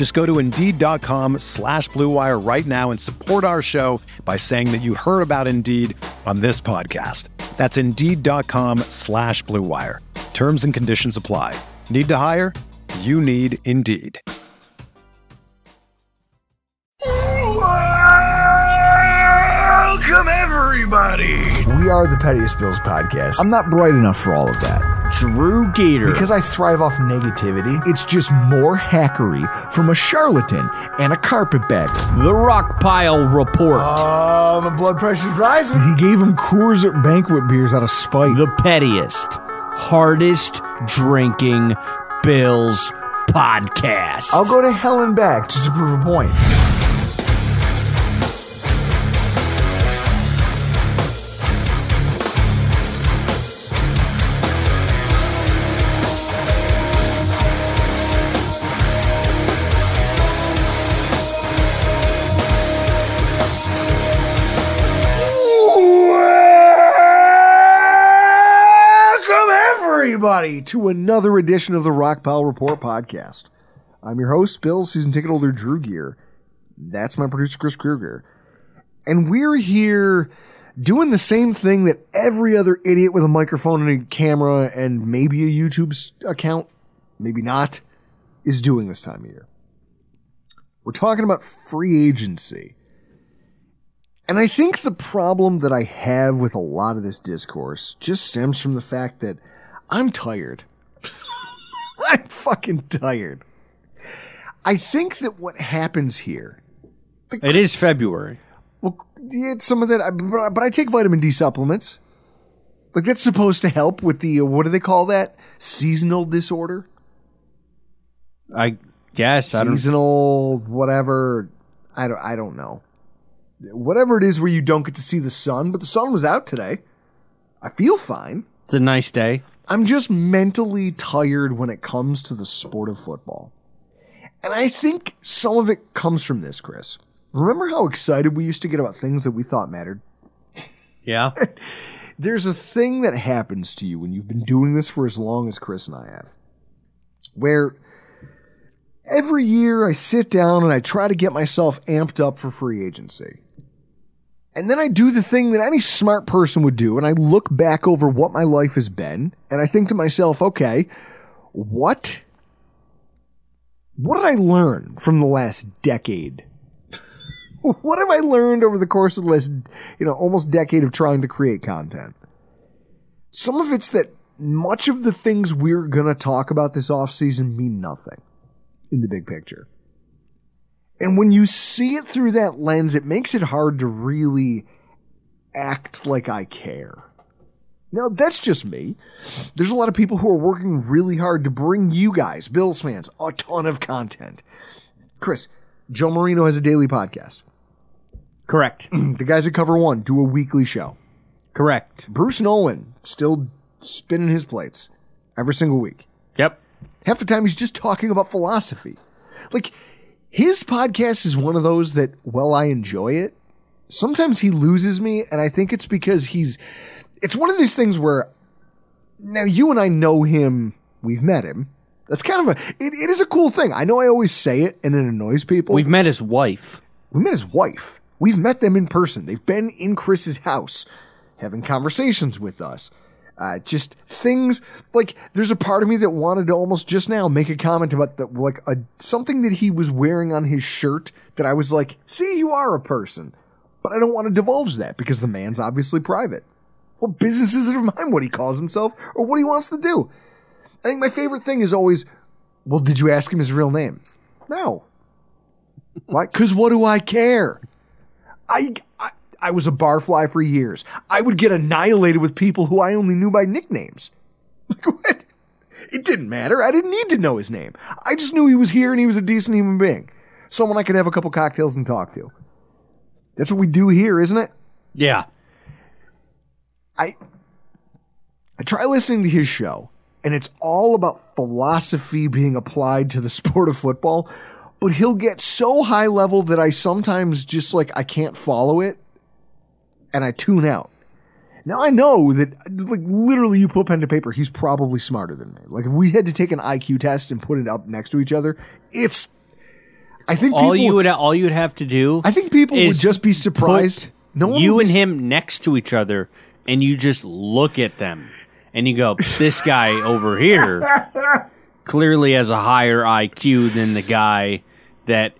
Just go to Indeed.com slash BlueWire right now and support our show by saying that you heard about Indeed on this podcast. That's Indeed.com slash BlueWire. Terms and conditions apply. Need to hire? You need Indeed. Welcome, everybody. We are the Pettiest Bills podcast. I'm not bright enough for all of that. Drew Gator. Because I thrive off negativity, it's just more hackery from a charlatan and a carpetbagger. the Rock Pile Report. Oh, my blood pressure's rising. He gave him Coors at banquet beers out of spite. the pettiest, hardest drinking Bills podcast. I'll go to hell and back just to prove a point. To another edition of the Rock Pile Report podcast. I'm your host, Bill, season ticket holder Drew Gear. That's my producer, Chris Kruger. And we're here doing the same thing that every other idiot with a microphone and a camera and maybe a YouTube account, maybe not, is doing this time of year. We're talking about free agency. And I think the problem that I have with a lot of this discourse just stems from the fact that I'm tired. I'm fucking tired. I think that what happens here, it is February. well, yeah, it's some of that, but but I take vitamin D supplements. Like that's supposed to help with the uh, what do they call that? Seasonal disorder, I guess I don't. seasonal whatever. I don't. I don't know. Whatever it is where you don't get to see the sun, but the sun was out today. I feel fine. It's a nice day. I'm just mentally tired when it comes to the sport of football. And I think some of it comes from this, Chris. Remember how excited we used to get about things that we thought mattered? Yeah. There's a thing that happens to you when you've been doing this for as long as Chris and I have, where every year I sit down and I try to get myself amped up for free agency. And then I do the thing that any smart person would do, and I look back over what my life has been, and I think to myself, okay, what what did I learn from the last decade? what have I learned over the course of the last, you know, almost decade of trying to create content? Some of it's that much of the things we're going to talk about this offseason mean nothing in the big picture. And when you see it through that lens, it makes it hard to really act like I care. Now, that's just me. There's a lot of people who are working really hard to bring you guys, Bills fans, a ton of content. Chris, Joe Marino has a daily podcast. Correct. The guys at Cover One do a weekly show. Correct. Bruce Nolan still spinning his plates every single week. Yep. Half the time he's just talking about philosophy. Like his podcast is one of those that well, I enjoy it, sometimes he loses me and I think it's because he's it's one of these things where now you and I know him, we've met him. That's kind of a it, it is a cool thing. I know I always say it and it annoys people. We've met his wife. We met his wife. We've met them in person. They've been in Chris's house having conversations with us. Uh, just things like there's a part of me that wanted to almost just now make a comment about the, like a, something that he was wearing on his shirt that I was like, see, you are a person. But I don't want to divulge that because the man's obviously private. What business is it of mine what he calls himself or what he wants to do? I think my favorite thing is always, well, did you ask him his real name? No. Why? Because what do I care? I, I I was a barfly for years. I would get annihilated with people who I only knew by nicknames. Like what? It didn't matter. I didn't need to know his name. I just knew he was here and he was a decent human being. Someone I could have a couple cocktails and talk to. That's what we do here, isn't it? Yeah. I I try listening to his show, and it's all about philosophy being applied to the sport of football. But he'll get so high level that I sometimes just like I can't follow it, and I tune out. Now I know that like literally you put pen to paper, he's probably smarter than me. Like if we had to take an IQ test and put it up next to each other, it's I think All people, you would all you would have to do I think people would just be surprised. No one you and him next to each other, and you just look at them, and you go, "This guy over here clearly has a higher IQ than the guy that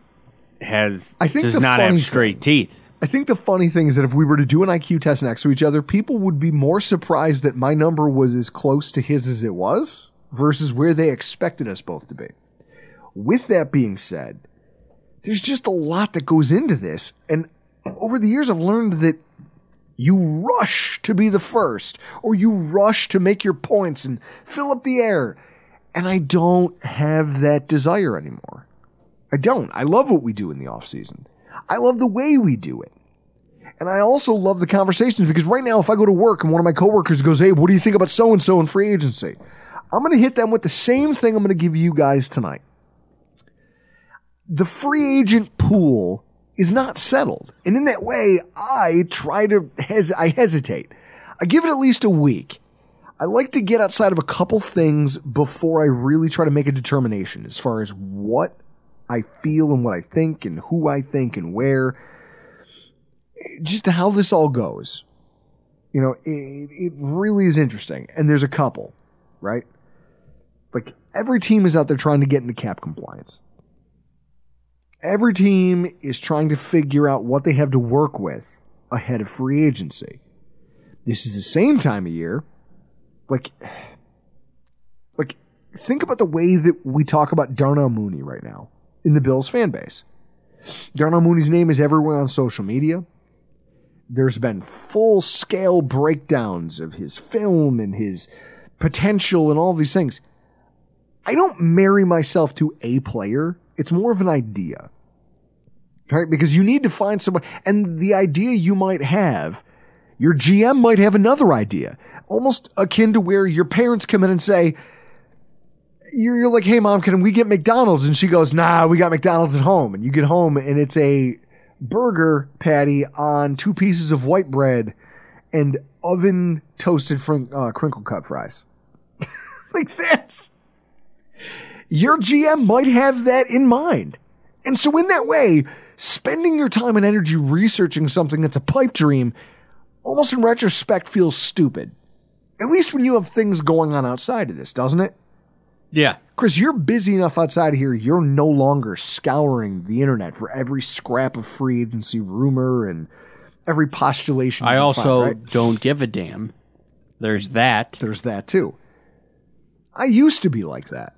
has I think does not have straight teeth." I think the funny thing is that if we were to do an IQ test next to each other, people would be more surprised that my number was as close to his as it was versus where they expected us both to be. With that being said, there's just a lot that goes into this. And over the years, I've learned that you rush to be the first or you rush to make your points and fill up the air. And I don't have that desire anymore. I don't. I love what we do in the off season. I love the way we do it. And I also love the conversations because right now, if I go to work and one of my coworkers goes, Hey, what do you think about so and so in free agency? I'm going to hit them with the same thing I'm going to give you guys tonight. The free agent pool is not settled. And in that way, I try to, hes- I hesitate. I give it at least a week. I like to get outside of a couple things before I really try to make a determination as far as what I feel and what I think and who I think and where. Just how this all goes. You know, it, it really is interesting. And there's a couple, right? Like every team is out there trying to get into cap compliance. Every team is trying to figure out what they have to work with ahead of free agency. This is the same time of year. Like, like think about the way that we talk about Darnell Mooney right now in the Bills fan base. Darnell Mooney's name is everywhere on social media. There's been full scale breakdowns of his film and his potential and all these things. I don't marry myself to a player. It's more of an idea. Right? Because you need to find someone, and the idea you might have, your GM might have another idea. Almost akin to where your parents come in and say, you're, you're like, hey mom, can we get McDonald's? And she goes, nah, we got McDonald's at home. And you get home and it's a burger patty on two pieces of white bread and oven toasted fr- uh, crinkle cut fries. like this. Your GM might have that in mind. And so in that way, spending your time and energy researching something that's a pipe dream almost in retrospect feels stupid. At least when you have things going on outside of this, doesn't it? Yeah. Chris, you're busy enough outside of here, you're no longer scouring the internet for every scrap of free agency rumor and every postulation. I also find, right? don't give a damn. There's that. There's that too. I used to be like that.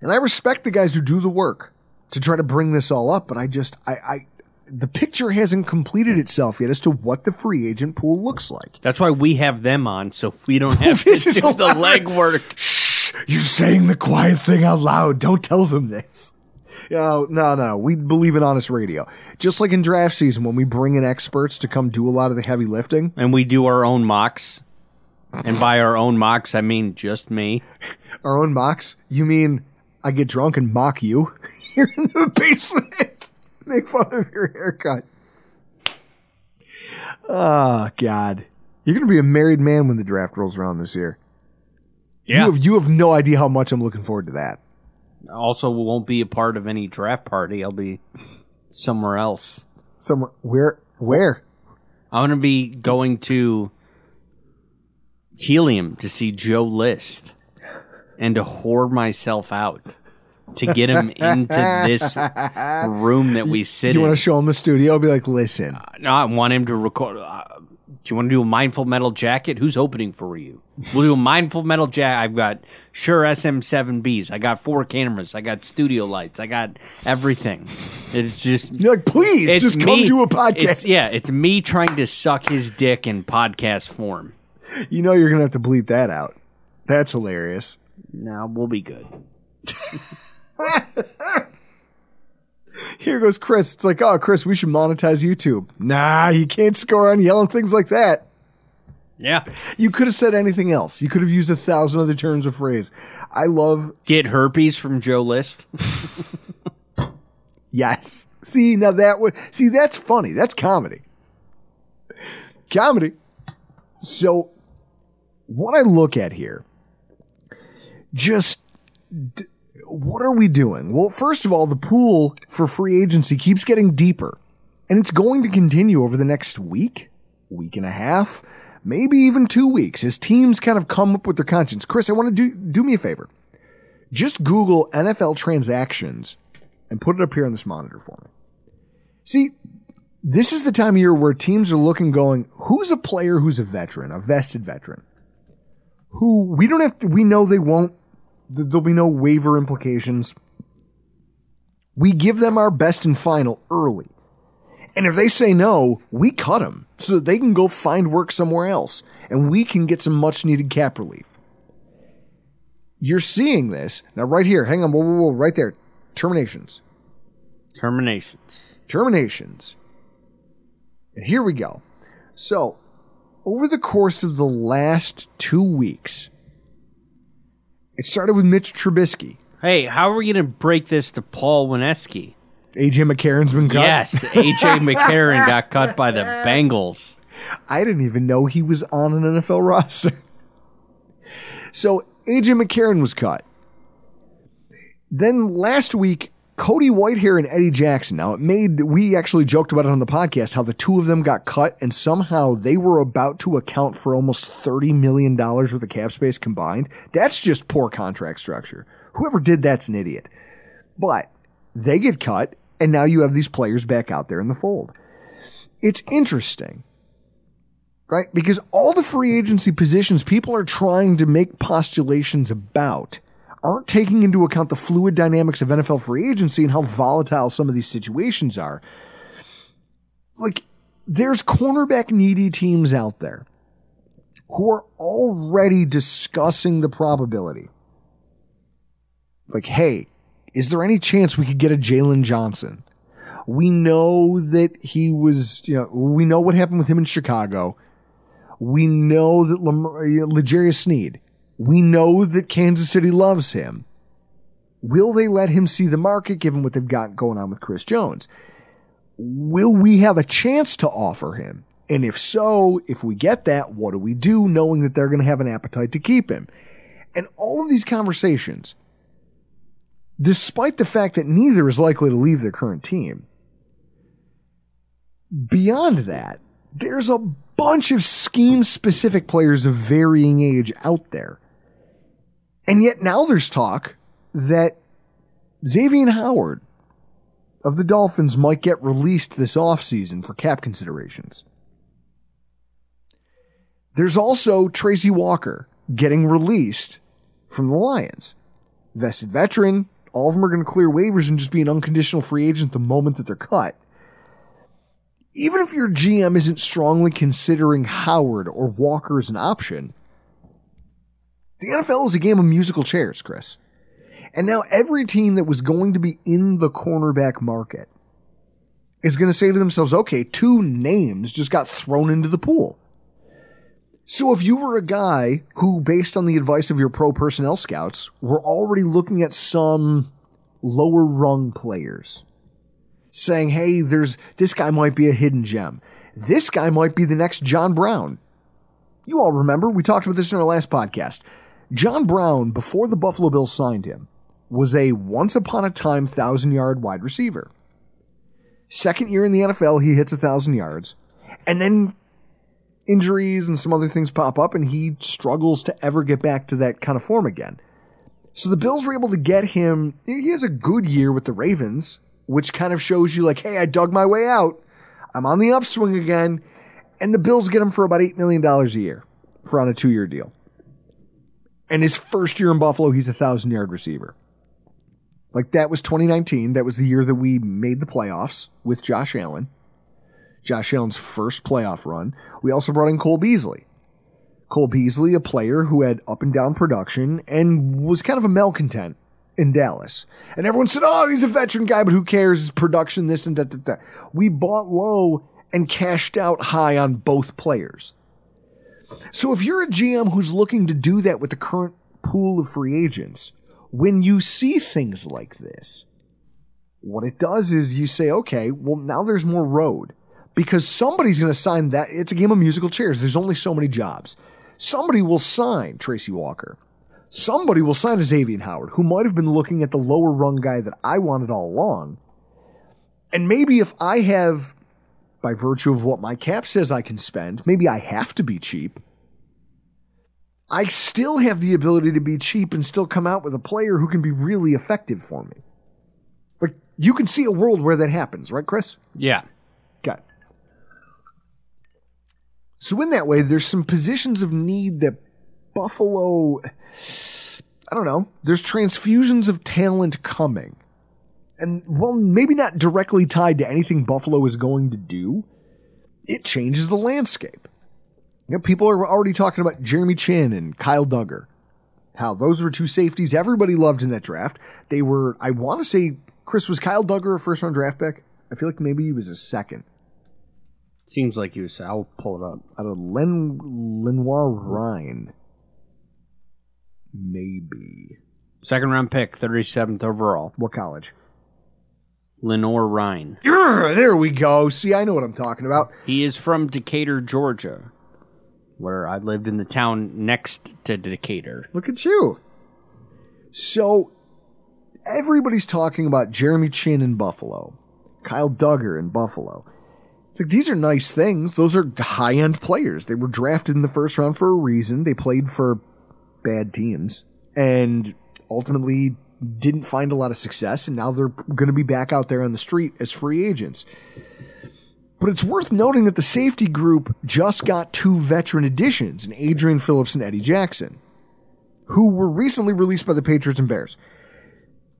And I respect the guys who do the work to try to bring this all up, but I just, I, I, the picture hasn't completed hmm. itself yet as to what the free agent pool looks like. That's why we have them on, so we don't have to do the legwork. Shh, you're saying the quiet thing out loud. Don't tell them this. No, no, no. We believe in honest radio. Just like in draft season when we bring in experts to come do a lot of the heavy lifting. And we do our own mocks. And by our own mocks, I mean just me. Our own mocks. You mean I get drunk and mock you here in the basement? Make fun of your haircut. Oh, God. You're going to be a married man when the draft rolls around this year. Yeah. You have, you have no idea how much I'm looking forward to that. Also, won't be a part of any draft party. I'll be somewhere else. Somewhere, where, where? I'm going to be going to Helium to see Joe List and to whore myself out to get him into this room that we sit in. You want to show him the studio? Be like, listen, no, I want him to record. Uh, you want to do a mindful metal jacket? Who's opening for you? We'll do a mindful metal jacket. I've got Shure SM7Bs. I got four cameras. I got studio lights. I got everything. It's just You're like, please, it's just come me- to a podcast. It's, yeah, it's me trying to suck his dick in podcast form. You know you're gonna have to bleep that out. That's hilarious. Now we'll be good. Here goes Chris. It's like, oh, Chris, we should monetize YouTube. Nah, you can't score on yelling things like that. Yeah. You could have said anything else. You could have used a thousand other terms of phrase. I love Get herpes from Joe List. yes. See now that would see that's funny. That's comedy. Comedy. So what I look at here, just d- what are we doing? Well, first of all, the pool for free agency keeps getting deeper, and it's going to continue over the next week, week and a half, maybe even two weeks as teams kind of come up with their conscience. Chris, I want to do do me a favor. Just Google NFL transactions and put it up here on this monitor for me. See, this is the time of year where teams are looking, going, who's a player who's a veteran, a vested veteran, who we don't have to, we know they won't, there'll be no waiver implications. We give them our best and final early. And if they say no, we cut them so that they can go find work somewhere else and we can get some much needed cap relief. You're seeing this now right here. Hang on, whoa, whoa, whoa, right there. Terminations Terminations. terminations. And here we go. So, over the course of the last two weeks, it started with Mitch Trubisky. Hey, how are we going to break this to Paul Wineski? AJ McCarron's been cut. Yes, AJ McCarron got cut by the Bengals. I didn't even know he was on an NFL roster. So AJ McCarron was cut. Then last week, Cody Whitehair and Eddie Jackson. Now it made we actually joked about it on the podcast how the two of them got cut and somehow they were about to account for almost thirty million dollars worth of cap space combined. That's just poor contract structure. Whoever did that's an idiot. But they get cut, and now you have these players back out there in the fold. It's interesting right? Because all the free agency positions people are trying to make postulations about aren't taking into account the fluid dynamics of NFL free agency and how volatile some of these situations are. Like, there's cornerback needy teams out there who are already discussing the probability. Like, hey, is there any chance we could get a Jaylon Johnson? We know that he was, you know, we know what happened with him in Chicago. We know that you uh, know, L'Jarius Sneed. We know that Kansas City loves him. Will they let him see the market given what they've got going on with Chris Jones? Will we have a chance to offer him? And if so, if we get that, what do we do knowing that they're going to have an appetite to keep him? And all of these conversations, despite the fact that neither is likely to leave their current team, beyond that, there's a bunch of scheme specific players of varying age out there. And yet now there's talk that Xavien Howard of the Dolphins might get released this offseason for cap considerations. There's also Tracy Walker getting released from the Lions. Vested veteran, all of them are going to clear waivers and just be an unconditional free agent the moment that they're cut even if your GM isn't strongly considering Howard or Walker as an option, the NFL is a game of musical chairs, Chris. And now every team that was going to be in the cornerback market is going to say to themselves, okay, two names just got thrown into the pool. So if you were a guy who, based on the advice of your pro personnel scouts, were already looking at some lower rung players, saying, hey, there's this guy might be a hidden gem. This guy might be the next John Brown. You all remember, we talked about this in our last podcast. John Brown, before the Buffalo Bills signed him, was a once upon a time thousand yard wide receiver. Second year in the NFL, he hits a thousand yards. And then injuries and some other things pop up, and he struggles to ever get back to that kind of form again. So the Bills were able to get him. He has a good year with the Ravens, which kind of shows you, like, hey, I dug my way out. I'm on the upswing again. And the Bills get him for about $8 million a year for on a two year deal. And his first year in Buffalo, he's a thousand yard receiver. Like that was 2019. That was the year that we made the playoffs with Josh Allen. Josh Allen's first playoff run. We also brought in Cole Beasley. Cole Beasley, a player who had up and down production and was kind of a malcontent in Dallas. And everyone said, oh, he's a veteran guy, but who cares? His production, this and that, that, that. We bought low and cashed out high on both players. So if you're a GM who's looking to do that with the current pool of free agents, when you see things like this, what it does is you say, okay, well, now there's more road because somebody's going to sign that. It's a game of musical chairs. There's only so many jobs. Somebody will sign Tracy Walker. Somebody will sign Xavien Howard, who might have been looking at the lower rung guy that I wanted all along. And maybe if I have, by virtue of what my cap says I can spend, maybe I have to be cheap. I still have the ability to be cheap and still come out with a player who can be really effective for me. Like, you can see a world where that happens, right, Chris? Yeah. Got it. So in that way, there's some positions of need that Buffalo, I don't know, there's transfusions of talent coming. And well, maybe not directly tied to anything Buffalo is going to do. It changes the landscape. You know, people are already talking about Jeremy Chinn and Kyle Dugger. How those were two safeties everybody loved in that draft. They were, I want to say, Chris, was Kyle Dugger a first round draft pick? I feel like maybe he was a second. Seems like you said. I'll pull it up. Out of Len, Lenoir-Rhyne. Maybe. Second round pick, 37th overall. What college? Lenoir-Rhyne. Urgh, there we go. See, I know what I'm talking about. He is from Decatur, Georgia, where I lived in the town next to Decatur. Look at you. So, everybody's talking about Jeremy Chinn in Buffalo, Kyle Dugger in Buffalo. It's like these are nice things. Those are high end players. They were drafted in the first round for a reason. They played for bad teams and ultimately didn't find a lot of success. And now they're going to be back out there on the street as free agents. But it's worth noting that the safety group just got two veteran additions in Adrian Phillips and Eddie Jackson, who were recently released by the Patriots and Bears.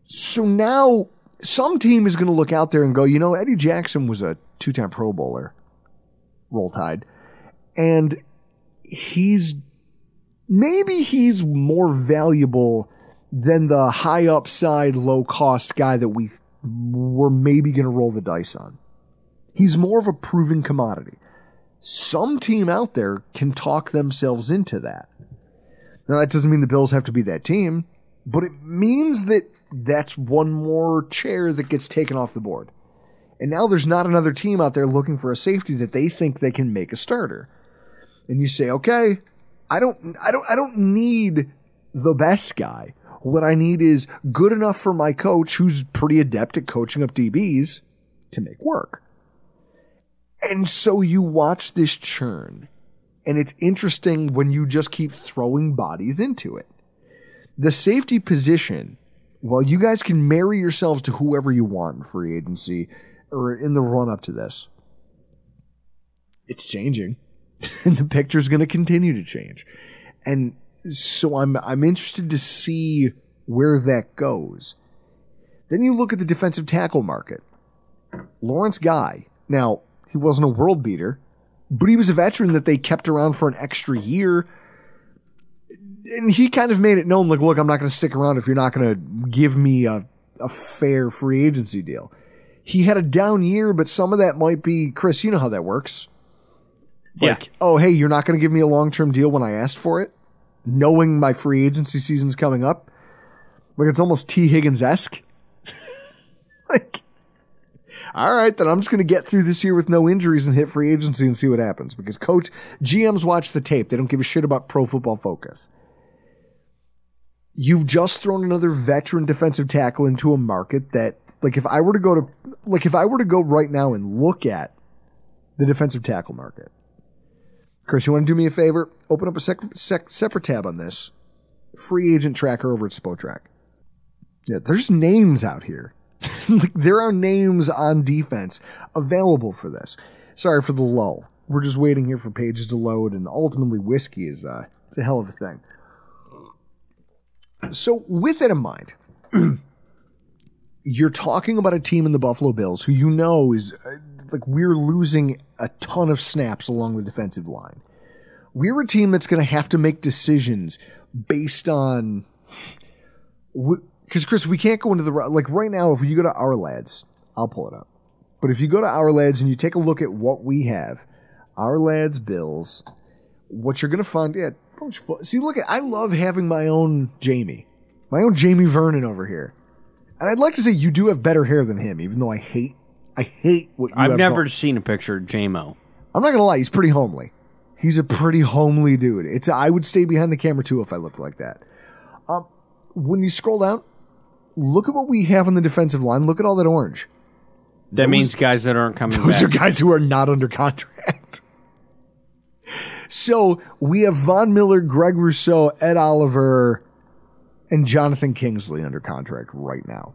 So now some team is going to look out there and go, you know, Eddie Jackson was a two time Pro Bowler, roll tide, and he's maybe he's more valuable than the high upside, low cost guy that we were maybe going to roll the dice on. He's more of a proven commodity. Some team out there can talk themselves into that. Now, that doesn't mean the Bills have to be that team, but it means that that's one more chair that gets taken off the board. And now there's not another team out there looking for a safety that they think they can make a starter. And you say, okay, I don't, I don't, I don't need the best guy. What I need is good enough for my coach, who's pretty adept at coaching up DBs, to make work. And so you watch this churn, and it's interesting when you just keep throwing bodies into it. The safety position, well, you guys can marry yourselves to whoever you want in free agency or in the run up to this. It's changing. and the picture's going to continue to change. And so I'm I'm interested to see where that goes. Then you look at the defensive tackle market. Lawrence Guy. Now, he wasn't a world beater, but he was a veteran that they kept around for an extra year. And he kind of made it known, like, look, I'm not going to stick around if you're not going to give me a, a fair free agency deal. He had a down year, but some of that might be, Chris, you know how that works. Like, Yeah. oh, hey, you're not going to give me a long term deal when I asked for it, knowing my free agency season's coming up. Like, it's almost Tee Higgins esque. like, all right, then I'm just going to get through this year with no injuries and hit free agency and see what happens. Because coach GMs watch the tape; they don't give a shit about Pro Football Focus. You've just thrown another veteran defensive tackle into a market that, like, if I were to go to, like, if I were to go right now and look at the defensive tackle market, Chris, you want to do me a favor? Open up a sec- sec- separate tab on this free agent tracker over at Spotrac. Yeah, there's names out here. like there are names on defense available for this. Sorry for the lull. we're just waiting here for pages to load, and ultimately whiskey is uh, it's a hell of a thing. So with that in mind, you're talking about a team in the Buffalo Bills who you know is uh, like we're losing a ton of snaps along the defensive line. We're a team that's going to have to make decisions based on because Chris, we can't go into the like right now. If you go to our lads, I'll pull it up. But if you go to our lads and you take a look at what we have, our lads Bills, what you're going to find, yeah. See, look at I love having my own Jamie, my own Jamie Vernon over here, and I'd like to say you do have better hair than him, even though I hate, I hate what you I've have never going- seen a picture of JMO. I'm not gonna lie, he's pretty homely. He's a pretty homely dude. It's I would stay behind the camera too if I looked like that. Um, when you scroll down, look at what we have on the defensive line. Look at all that orange. That means guys that aren't coming Those back. are guys who are not under contract. so we have Von Miller, Greg Rousseau, Ed Oliver, and Jonathan Kingsley under contract right now.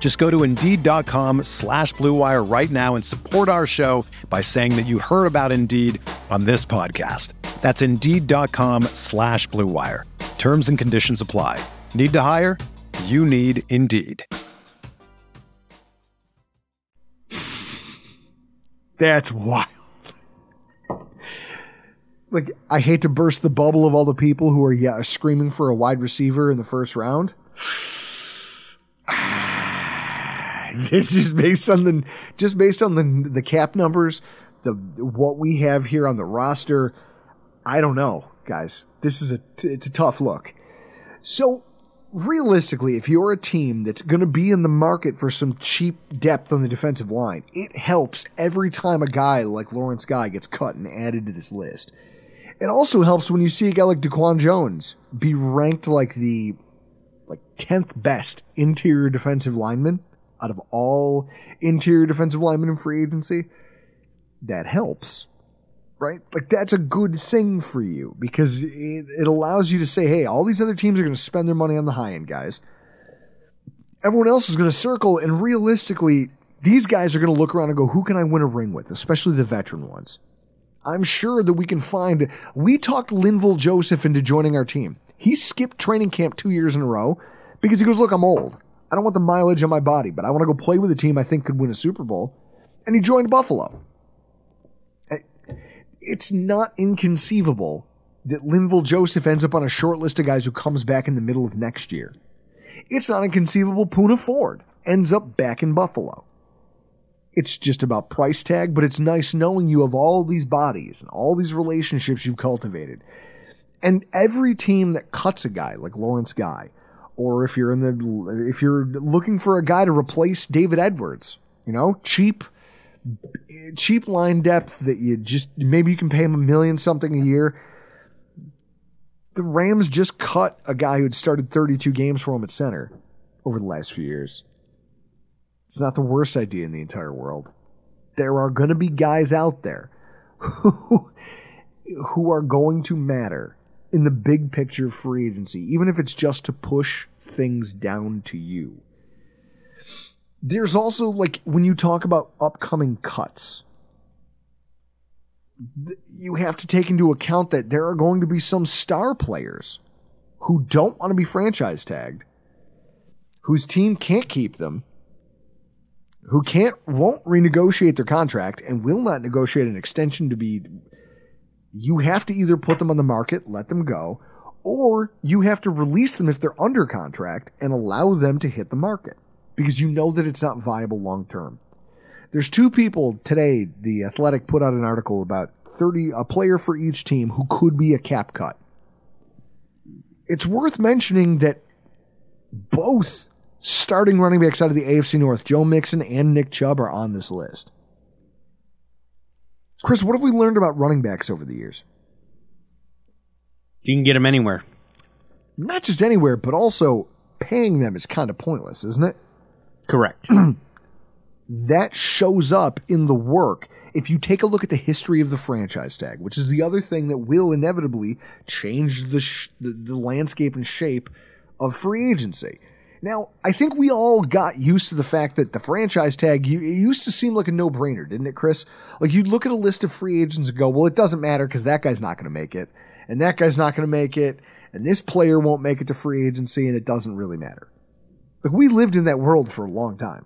Just go to Indeed.com slash Blue Wire right now and support our show by saying that you heard about Indeed on this podcast. That's Indeed.com slash Blue Wire. Terms and conditions apply. Need to hire? You need Indeed. That's wild. Like, I hate to burst the bubble of all the people who are yeah, screaming for a wide receiver in the first round. Ah. It's just based on the just based on the the cap numbers, the what we have here on the roster. I don't know, guys. This is a it's a tough look. So realistically, if you're a team that's going to be in the market for some cheap depth on the defensive line, it helps every time a guy like Lawrence Guy gets cut and added to this list. It also helps when you see a guy like Daquan Jones be ranked like the like 10th best interior defensive lineman out of all interior defensive linemen in free agency. That helps right? Like that's a good thing for you because it, it allows you to say, hey, all these other teams are going to spend their money on the high end guys. Everyone else is going to circle, and realistically, these guys are going to look around and go, who can I win a ring with? Especially the veteran ones. I'm sure that we can find. We talked Linval Joseph into joining our team. He skipped training camp two years in a row because he goes, look, I'm old. I don't want the mileage on my body, but I want to go play with a team I think could win a Super Bowl. And he joined Buffalo eh, it's not inconceivable that Linval Joseph ends up on a short list of guys who comes back in the middle of next year. It's not inconceivable Poona Ford ends up back in Buffalo. It's just about price tag, but it's nice knowing you have all these bodies and all these relationships you've cultivated. And every team that cuts a guy like Lawrence Guy, or if you're in the if you're looking for a guy to replace David Edwards, you know, cheap cheap line depth that you just maybe you can pay him a million something a year. The Rams just cut a guy who had started 32 games for him at center over the last few years. It's not the worst idea in the entire world. There are going to be guys out there who, who are going to matter in the big picture of free agency, even if it's just to push things down to you. There's also like when you talk about upcoming cuts you have to take into account that there are going to be some star players who don't want to be franchise tagged whose team can't keep them who can't won't renegotiate their contract and will not negotiate an extension to be you have to either put them on the market let them go or you have to release them if they're under contract and allow them to hit the market because you know that it's not viable long term. There's two people today, the Athletic put out an article about 30 a player for each team who could be a cap cut. It's worth mentioning that both starting running backs out of the AFC North, Joe Mixon and Nick Chubb, are on this list. Chris, what have we learned about running backs over the years? You can get them anywhere. Not just anywhere, but also paying them is kind of pointless, isn't it? Correct. that shows up in the work. If you take a look at the history of the franchise tag, which is the other thing that will inevitably change the, sh- the, the landscape and shape of free agency. Now, I think we all got used to the fact that the franchise tag you, it used to seem like a no-brainer, didn't it, Chris? Like you'd look at a list of free agents and go, "Well, it doesn't matter because that guy's not going to make it, and that guy's not going to make it, and this player won't make it to free agency, and it doesn't really matter." Like we lived in that world for a long time.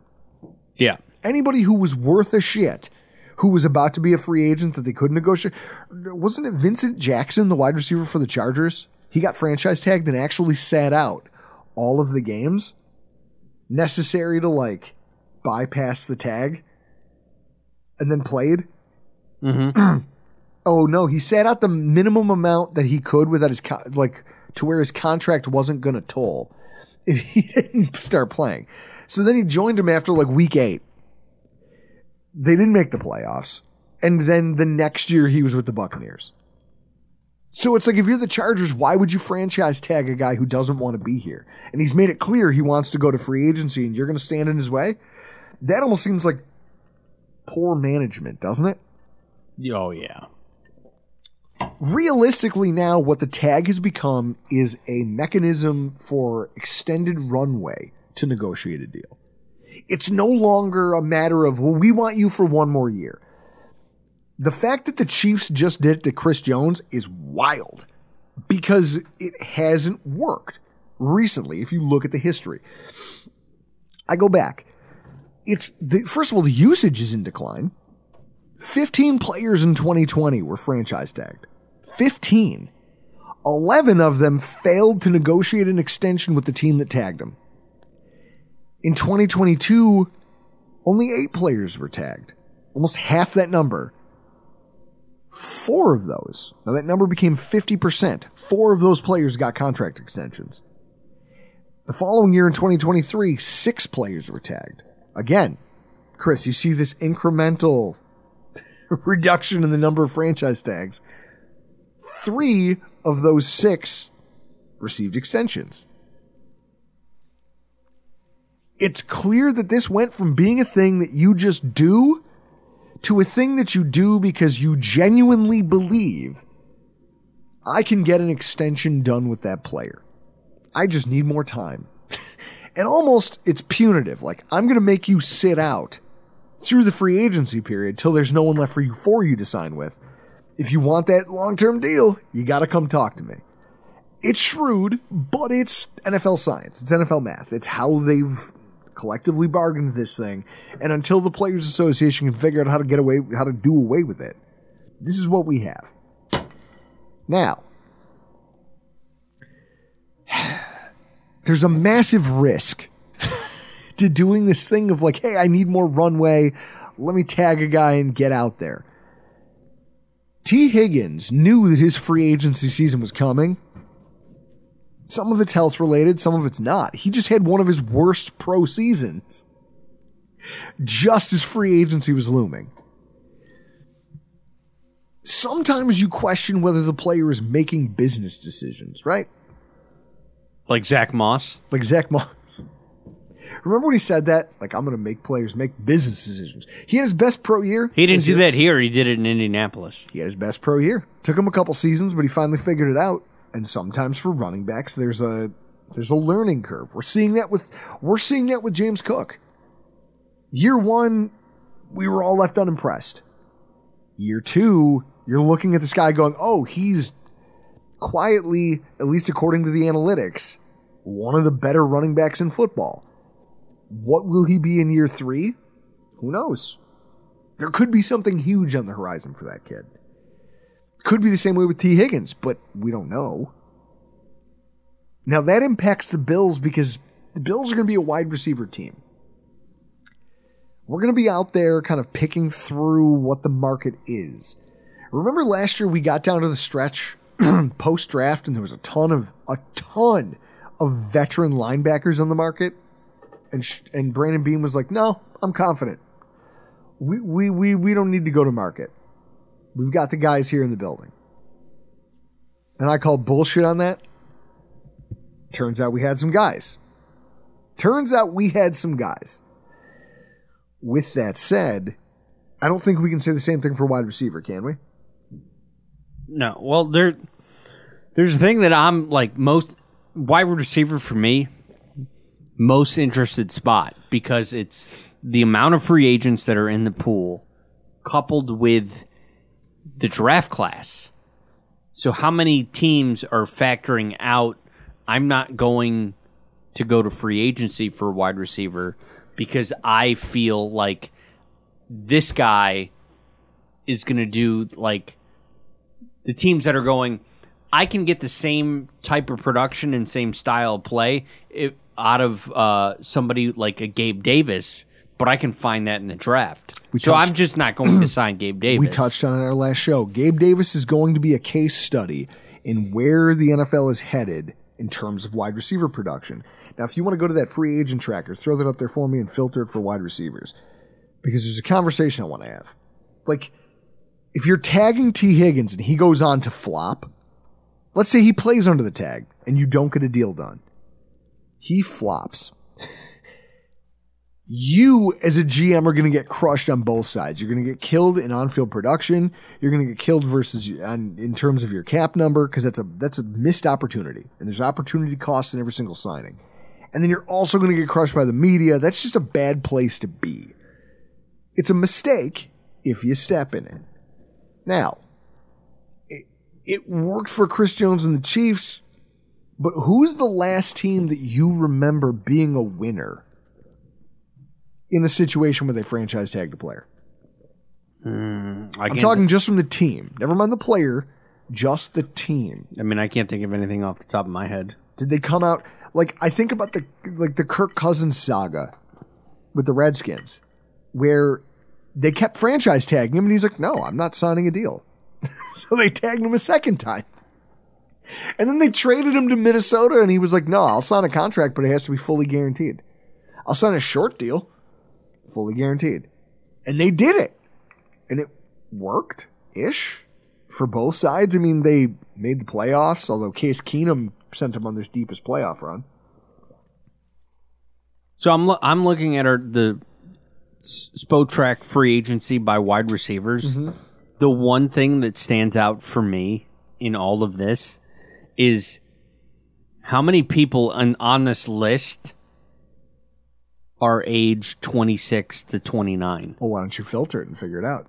yeah. Anybody who was worth a shit, who was about to be a free agent that they couldn't negotiate, wasn't it Vincent Jackson, the wide receiver for the Chargers? He got franchise tagged and actually sat out all of the games necessary to like bypass the tag and then played. Mm-hmm. Oh no, he sat out the minimum amount that he could without his like to where his contract wasn't going to toll if he didn't start playing. So then he joined him after like week 8. They didn't make the playoffs. And then the next year he was with the Buccaneers. So it's like if you're the Chargers, why would you franchise tag a guy who doesn't want to be here? And he's made it clear he wants to go to free agency and you're going to stand in his way? That almost seems like poor management, doesn't it? Oh yeah. Realistically now what the tag has become is a mechanism for extended runway to negotiate a deal. It's no longer a matter of well we want you for one more year. The fact that the chiefs just did it to chris jones is wild because it hasn't worked recently if you look at the history. I go back. It's the first of all the usage is in decline 15 players in 2020 were franchise tagged 15. 11 of them failed to negotiate an extension with the team that tagged them. In 2022, only eight players were tagged, almost half that number. Four of those, now that number became 50%. Four of those players got contract extensions. The following year in 2023, six players were tagged. Again, Chris, you see this incremental reduction in the number of franchise tags three of those six received extensions. It's clear that this went from being a thing that you just do to a thing that you do because you genuinely believe I can get an extension done with that player. I just need more time. and almost it's punitive. Like, I'm going to make you sit out through the free agency period till there's no one left for you for you to sign with if you want that long term deal, you got to come talk to me. It's shrewd, but it's NFL science. It's NFL math. It's how they've collectively bargained this thing. And until the Players Association can figure out how to get away, how to do away with it, this is what we have. Now, there's a massive risk to doing this thing of like, hey, I need more runway. Let me tag a guy and get out there. Tee Higgins knew that his free agency season was coming. Some of it's health related, some of it's not. He just had one of his worst pro seasons just as free agency was looming. Sometimes you question whether the player is making business decisions, right? Like Zack Moss. Like Zack Moss. Remember when he said that? Like, I'm going to make players make business decisions. He had his best pro year. He didn't do year- that here. He did it in Indianapolis. He had his best pro year. Took him a couple seasons, but he finally figured it out. And sometimes for running backs, there's a there's a learning curve. We're seeing that with we're seeing that with James Cook. Year one, we were all left unimpressed. Year two, you're looking at this guy going, "Oh, he's quietly, at least according to the analytics, one of the better running backs in football." What will he be in year three? Who knows? There could be something huge on the horizon for that kid. Could be the same way with Tee Higgins, but we don't know. Now that impacts the Bills because the Bills are going to be a wide receiver team. We're going to be out there kind of picking through what the market is. Remember last year we got down to the stretch post draft and there was a ton of a ton of veteran linebackers on the market and sh- and Brandon Beane was like, "No, I'm confident. We we we we don't need to go to market. We've got the guys here in the building." And I called bullshit on that. Turns out we had some guys. Turns out we had some guys. With that said, I don't think we can say the same thing for wide receiver, can we? No, well, there, there's a thing that I'm like most wide receiver for me, most interested spot because it's the amount of free agents that are in the pool, coupled with the draft class. So, how many teams are factoring out? I'm not going to go to free agency for a wide receiver because I feel like this guy is going to do like the teams that are going, I can get the same type of production and same style of play if, out of uh, somebody like a Gabe Davis, but I can find that in the draft. We so touched- I'm just not going to sign Gabe Davis. We touched on it in our last show. Gabe Davis is going to be a case study in where the NFL is headed in terms of wide receiver production. Now, if you want to go to that free agent tracker, throw that up there for me and filter it for wide receivers. Because there's a conversation I want to have. Like, if you're tagging Tee Higgins and he goes on to flop, let's say he plays under the tag and you don't get a deal done. He flops. you as a GM are going to get crushed on both sides. You're going to get killed in on-field production. You're going to get killed versus on, in terms of your cap number because that's a that's a missed opportunity, and there's opportunity costs in every single signing. And then you're also going to get crushed by the media. That's just a bad place to be. It's a mistake if you step in it. Now, it, it worked for Chris Jones and the Chiefs, but who's the last team that you remember being a winner? in a situation where they franchise tagged a player. Hmm, I I'm talking just from the team. Never mind the player, just the team. I mean, I can't think of anything off the top of my head. Did they come out like I think about the like the Kirk Cousins saga with the Redskins, where they kept franchise tagging him, and he's like, "No, I'm not signing a deal." so they tagged him a second time, and then they traded him to Minnesota, and he was like, "No, I'll sign a contract, but it has to be fully guaranteed. I'll sign a short deal, fully guaranteed." And they did it, and it worked ish for both sides. I mean, they made the playoffs, although Case Keenum sent them on their deepest playoff run. So I'm lo- I'm looking at our the Spotrac free agency by wide receivers. Mm-hmm. The one thing that stands out for me in all of this is how many people on, on this list are age 26 to 29. Well, why don't you filter it and figure it out?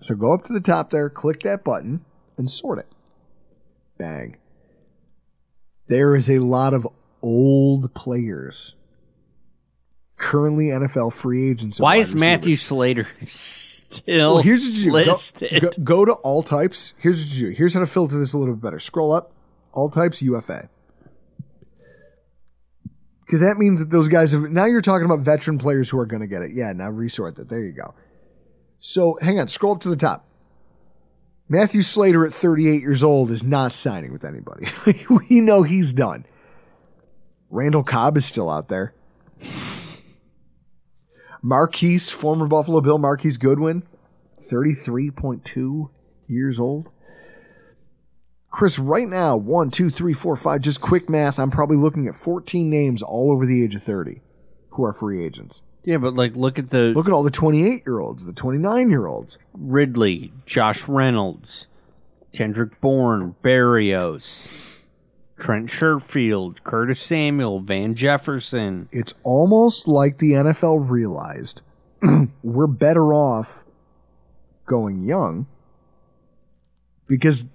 So go up to the top there, click that button, and sort it. Bang. There is a lot of old players. Currently NFL free agents. Why is Matthew. Slater still Well, here's what you do. Go- listed? Go, go to all types. Here's what you do. Here's how to filter this a little bit better. Scroll up. All types UFA. Because that means that those guys have. Now you're talking about veteran players who are going to get it. Yeah, now resort that. There you go. So hang on. Scroll up to the top. Matthew Slater at 38 years old is not signing with anybody. we know he's done. Randall Cobb is still out there. Marquise, former Buffalo Bill Marquise Goodwin, 33.2 years old. Chris, right now, one, two, three, four, five, just quick math, I'm probably looking at 14 names all over the age of 30 who are free agents. yeah, but like look at the Look at all the 28 year olds, the 29 year olds. Ridley, Josh Reynolds, Kendrick Bourne, Berrios, Trent Sherfield, Curtis Samuel, Van Jefferson. It's almost like the NFL realized we're better off going young because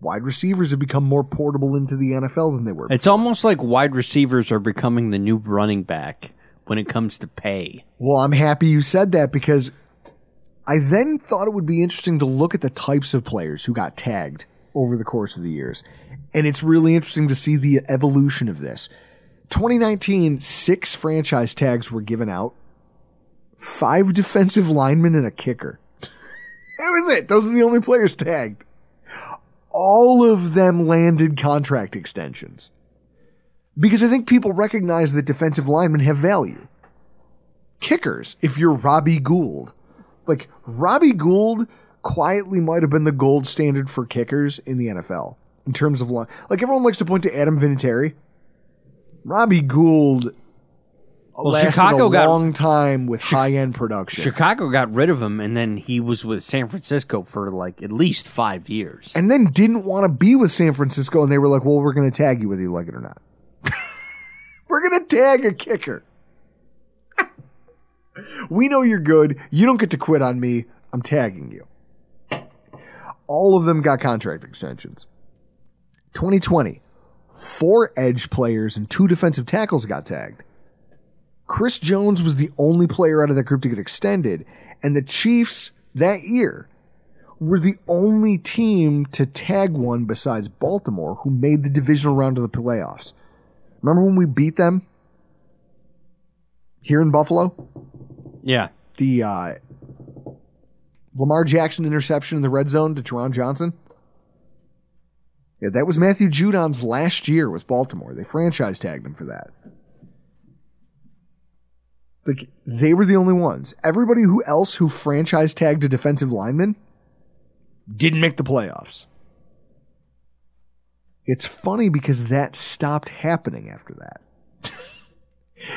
wide receivers have become more portable into the NFL than they were. It's almost like wide receivers are becoming the new running back when it comes to pay. Well, I'm happy you said that because I then thought it would be interesting to look at the types of players who got tagged over the course of the years. And it's really interesting to see the evolution of this. 2019, six franchise tags were given out, five defensive linemen and a kicker. that was it. Those are the only players tagged. All of them landed contract extensions. Because I think people recognize that defensive linemen have value. Kickers, if you're Robbie Gould. Like, Robbie Gould quietly might have been the gold standard for kickers in the NFL in terms of line. Like, everyone likes to point to Adam Vinatieri. Robbie Gould Well, Chicago a got- long time with high end production. Chicago got rid of him, and then he was with San Francisco for like at least five years. and then didn't want to be with San Francisco, and they were like, well, we're going to tag you whether you like it or not. we're going to tag a kicker. we know you're good. You don't get to quit on me. I'm tagging you. All of them got contract extensions. 2020, four edge players and two defensive tackles got tagged. Chris Jones was the only player out of that group to get extended, and the Chiefs that year were the only team to tag one besides Baltimore who made the divisional round of the playoffs. Remember when we beat them here in Buffalo? Yeah, The uh, Lamar Jackson interception in the red zone to Taron Johnson? Yeah, that was Matthew Judon's last year with Baltimore. They franchise tagged him for that. Like they were the only ones. Everybody who else who franchise tagged a defensive lineman didn't make the playoffs. It's funny because that stopped happening after that.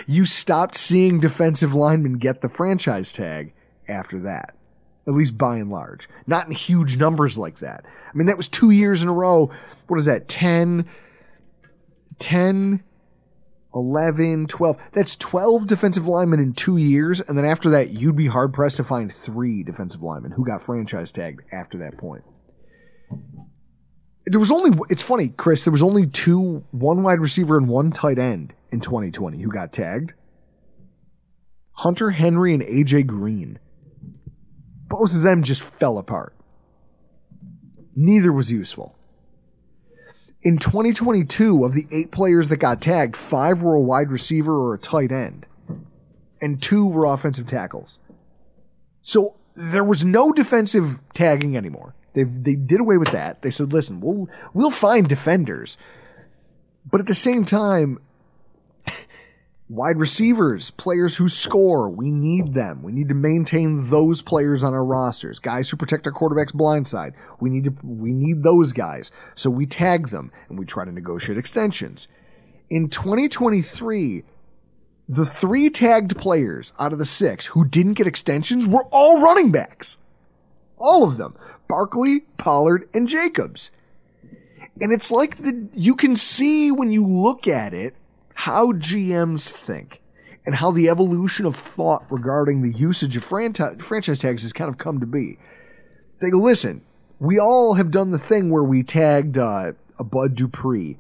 you stopped seeing defensive linemen get the franchise tag after that. At least by and large. Not in huge numbers like that. I mean, that was two years in a row. What is that? 10, 10, 11, 12. That's 12 defensive linemen in two years. And then after that, you'd be hard pressed to find three defensive linemen who got franchise tagged after that point. There was only, it's funny, Chris, there was only two, one wide receiver and one tight end in 2020 who got tagged. Hunter Henry and AJ Green. Both of them just fell apart. Neither was useful. In 2022, of the eight players that got tagged, five were a wide receiver or a tight end, and two were offensive tackles. So there was no defensive tagging anymore. They they did away with that. They said, "Listen, we'll we'll find defenders," but at the same time, wide receivers, players who score, we need them. We need to maintain those players on our rosters. Guys who protect our quarterback's blind side. We need to we need those guys. So we tag them and we try to negotiate extensions. In 2023, the three tagged players out of the six who didn't get extensions were all running backs. All of them. Barkley, Pollard, and Jacobs. And it's like the you can see when you look at it how GMs think and how the evolution of thought regarding the usage of franti- franchise tags has kind of come to be. They go, listen, we all have done the thing where we tagged uh, a Bud Dupree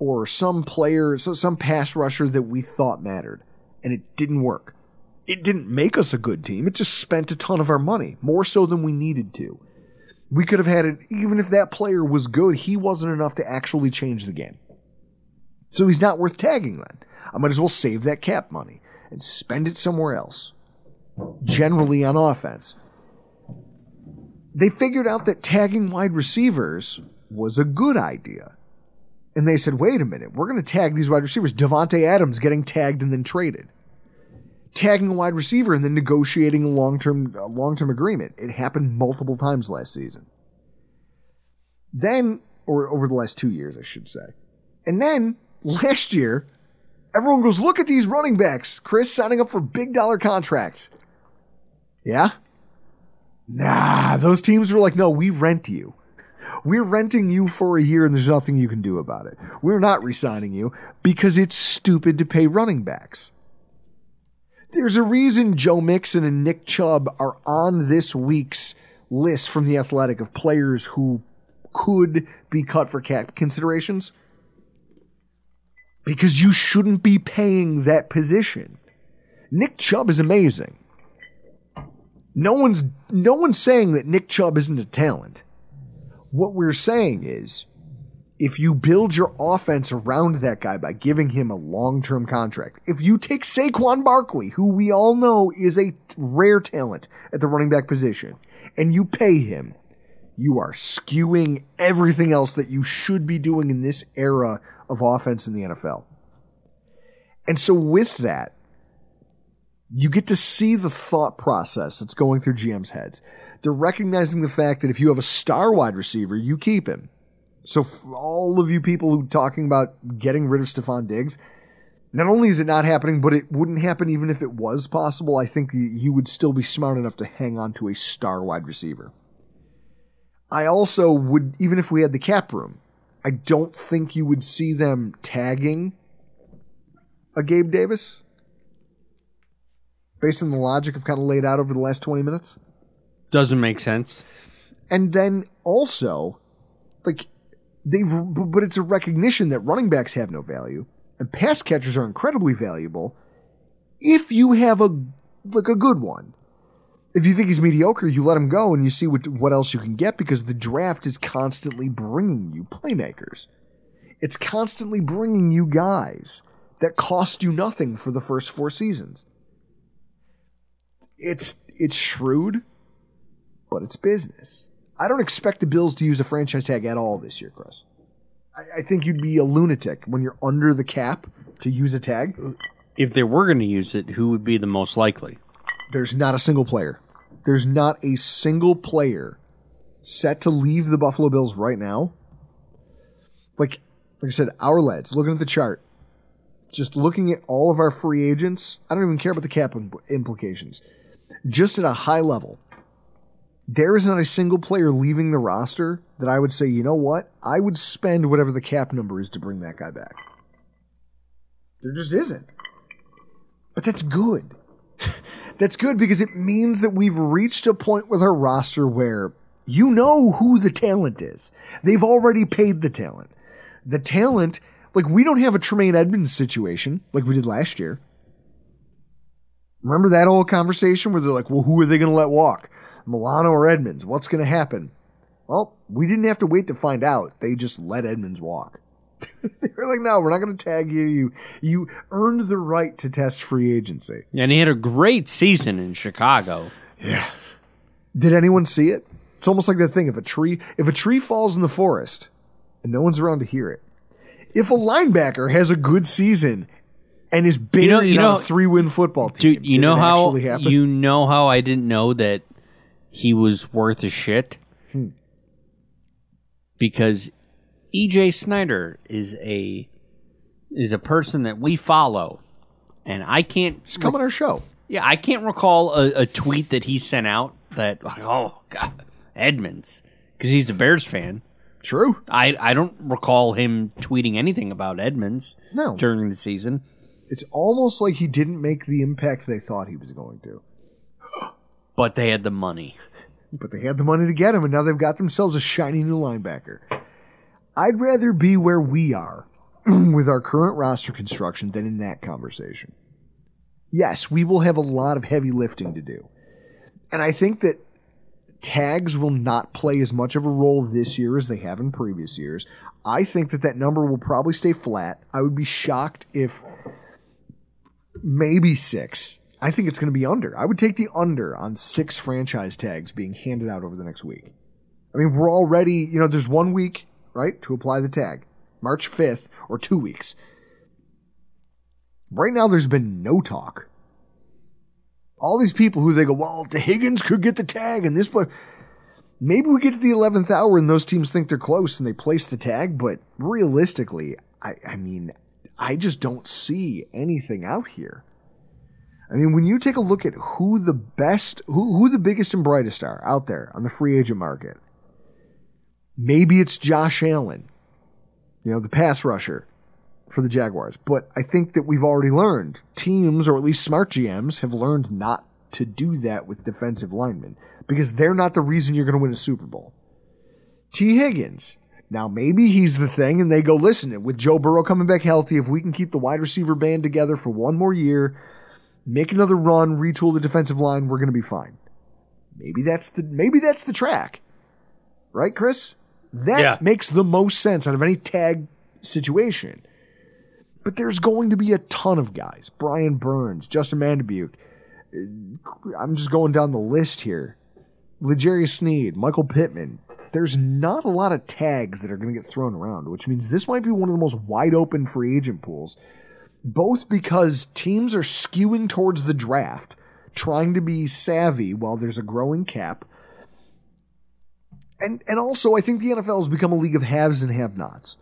or some player, so some pass rusher that we thought mattered, and it didn't work. It didn't make us a good team. It just spent a ton of our money, more so than we needed to. We could have had it, even if that player was good, he wasn't enough to actually change the game. So he's not worth tagging then. I might as well save that cap money and spend it somewhere else. Generally on offense. They figured out that tagging wide receivers was a good idea. And they said, wait a minute, we're going to tag these wide receivers. Davante Adams getting tagged and then traded. Tagging a wide receiver and then negotiating a long-term a long-term agreement. It happened multiple times last season. Then, or over the last two years, I should say. And then last year, everyone goes, look at these running backs. Chris signing up for big dollar contracts. Yeah? Nah, those teams were like, no, we rent you. We're renting you for a year and there's nothing you can do about it. We're not resigning you because it's stupid to pay running backs. There's a reason Joe Mixon and Nick Chubb are on this week's list from the Athletic of players who could be cut for cap considerations because you shouldn't be paying that position. Nick Chubb is amazing. No one's no one's saying that Nick Chubb isn't a talent. What we're saying is if you build your offense around that guy by giving him a long term contract, if you take Saquon Barkley, who we all know is a rare talent at the running back position, and you pay him, you are skewing everything else that you should be doing in this era of offense in the NFL. And so, with that, you get to see the thought process that's going through GM's heads. They're recognizing the fact that if you have a star wide receiver, you keep him. So, for all of you people who are talking about getting rid of Stefon Diggs, not only is it not happening, but it wouldn't happen even if it was possible. I think you would still be smart enough to hang on to a star wide receiver. I also would, even if we had the cap room, I don't think you would see them tagging a Gabe Davis based on the logic I've kind of laid out over the last 20 minutes. Doesn't make sense. And then also, like, they've, but it's a recognition that running backs have no value and pass catchers are incredibly valuable if you have a, like, a good one if you think he's mediocre, you let him go and you see what what else you can get because the draft is constantly bringing you playmakers. It's constantly bringing you guys that cost you nothing for the first four seasons. It's it's shrewd, but it's business. I don't expect the Bills to use a franchise tag at all this year, Chris. I, I think you'd be a lunatic when you're under the cap to use a tag. If they were going to use it, who would be the most likely? There's not a single player. There's not a single player set to leave the Buffalo Bills right now. Like, like I said, our lads, looking at the chart, just looking at all of our free agents, I don't even care about the cap implications. Just at a high level, there is not a single player leaving the roster that I would say, you know what? I would spend whatever the cap number is to bring that guy back. There just isn't. But that's good. That's good because it means that we've reached a point with our roster where you know who the talent is. They've already paid the talent. The talent, like we don't have a Tremaine Edmunds situation like we did last year. Remember that old conversation where they're like, well, who are they going to let walk? Milano or Edmunds? What's going to happen? Well, we didn't have to wait to find out. They just let Edmunds walk. they were like, no, we're not going to tag you. You you earned the right to test free agency. And he had a great season in Chicago. Yeah. Did anyone see it? It's almost like that thing. If a tree if a tree falls in the forest and no one's around to hear it, if a linebacker has a good season and is buried you know, you know, on a three win football team, dude, you know how you know how I didn't know that he was worth a shit. Hmm. Because EJ Snyder is a is a person that we follow, and I can't. Just come on our show. Yeah, I can't recall a, a tweet that he sent out that like, oh God, Edmunds because he's a Bears fan. True. I I don't recall him tweeting anything about Edmunds No. during the season. It's almost like he didn't make the impact they thought he was going to. But they had the money. But they had the money to get him, and now they've got themselves a shiny new linebacker. I'd rather be where we are with our current roster construction than in that conversation. Yes, we will have a lot of heavy lifting to do. And I think that tags will not play as much of a role this year as they have in previous years. I think that that number will probably stay flat. I would be shocked if maybe six. I think it's going to be under. I would take the under on six franchise tags being handed out over the next week. I mean, we're already, you know, there's one week right, to apply the tag. March 5th, or two weeks. Right now, there's been no talk. All these people who they go, well, the Higgins could get the tag and this play. Maybe we get to the 11th hour and those teams think they're close and they place the tag, but realistically, I, I mean, I just don't see anything out here. I mean, when you take a look at who the best, who, who the biggest and brightest are out there on the free agent market, Maybe it's Josh Allen, you know, the pass rusher for the Jaguars. But I think that we've already learned teams, or at least smart GMs, have learned not to do that with defensive linemen because they're not the reason you're going to win a Super Bowl. Tee Higgins. Now, maybe he's the thing, and they go, listen, with Joe Burrow coming back healthy, if we can keep the wide receiver band together for one more year, make another run, retool the defensive line, we're going to be fine. Maybe that's the maybe that's the track. Right, Chris? That Yeah. makes the most sense out of any tag situation. But there's going to be a ton of guys. Brian Burns, Justin Madubuike. Uh, I'm just going down the list here. L'Jarius Sneed, Michael Pittman. There's not a lot of tags that are going to get thrown around, which means this might be one of the most wide open free agent pools. Both because teams are skewing towards the draft, trying to be savvy while there's a growing cap. And and also I think the NFL has become a league of haves and have-nots.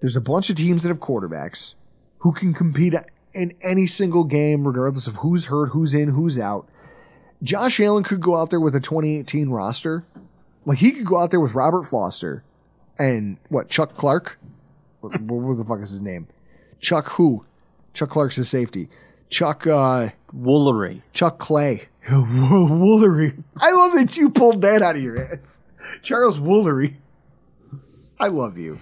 There's a bunch of teams that have quarterbacks who can compete in any single game, regardless of who's hurt, who's in, who's out. Josh Allen could go out there with a 2018 roster. Like he could go out there with Robert Foster and what Chuck Clark? What, what the fuck is his name? Chuck who? Chuck Clark's his safety. Chuck uh Woolery. Chuck Clay. Woolery. I love that you pulled that out of your ass. Charles Woolery. I love you.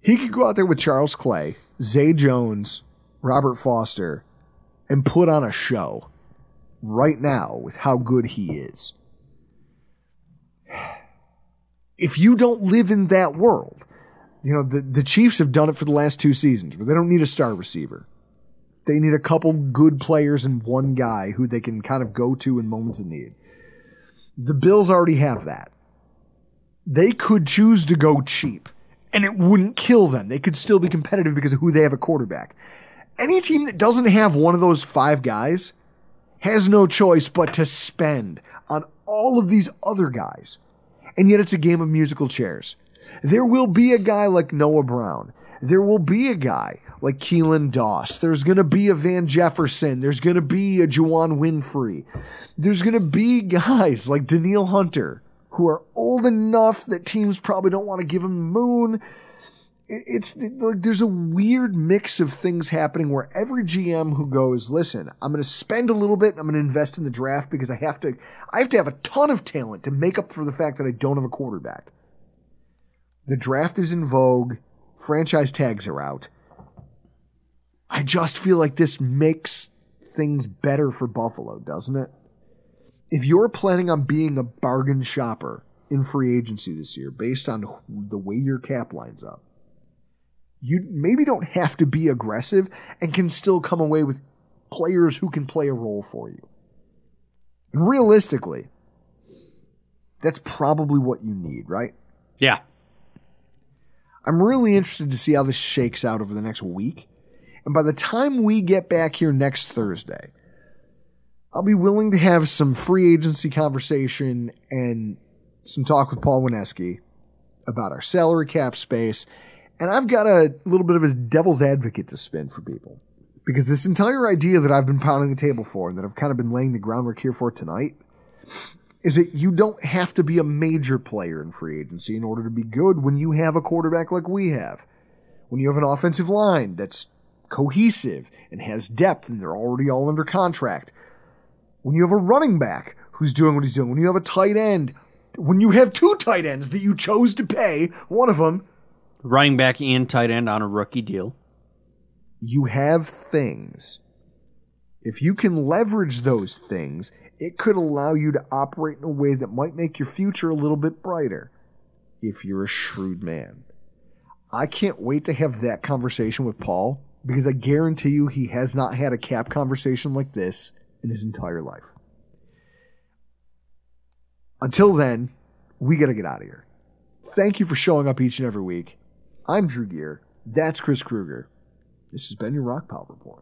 He could go out there with Charles Clay, Zay Jones, Robert Foster, and put on a show right now with how good he is. If you don't live in that world, you know, the, the Chiefs have done it for the last two seasons where they don't need a star receiver. They need a couple good players and one guy who they can kind of go to in moments of need. The Bills already have that. They could choose to go cheap and it wouldn't kill them. They could still be competitive because of who they have a quarterback. Any team that doesn't have one of those five guys has no choice but to spend on all of these other guys. And yet it's a game of musical chairs. There will be a guy like Noah Brown. There will be a guy like Keelan Doss. There's going to be a Van Jefferson. There's going to be a Juwan Winfrey. There's going to be guys like Danielle Hunter who are old enough that teams probably don't want to give him moon. It's like there's a weird mix of things happening where every GM who goes, listen, I'm going to spend a little bit. I'm going to invest in the draft because I have to. I have to have a ton of talent to make up for the fact that I don't have a quarterback. The draft is in vogue. Franchise tags are out. I just feel like this makes things better for Buffalo, doesn't it? If you're planning on being a bargain shopper in free agency this year based on the way your cap lines up, you maybe don't have to be aggressive and can still come away with players who can play a role for you. And realistically, that's probably what you need, right? Yeah. I'm really interested to see how this shakes out over the next week. And by the time we get back here next Thursday, I'll be willing to have some free agency conversation and some talk with Paul Wineski about our salary cap space. And I've got a little bit of a devil's advocate to spin for people. Because this entire idea that I've been pounding the table for and that I've kind of been laying the groundwork here for tonight is that you don't have to be a major player in free agency in order to be good when you have a quarterback like we have. When you have an offensive line that's cohesive and has depth and they're already all under contract. When you have a running back who's doing what he's doing. When you have a tight end. When you have two tight ends that you chose to pay, one of them, Running back and tight end on a rookie deal. you have things. If you can leverage those things, it could allow you to operate in a way that might make your future a little bit brighter if you're a shrewd man. I can't wait to have that conversation with Paul because I guarantee you he has not had a cap conversation like this in his entire life. Until then, we got to get out of here. Thank you for showing up each and every week. I'm Drew Gear. That's Chris Kruger. This has been your Rockpile Report.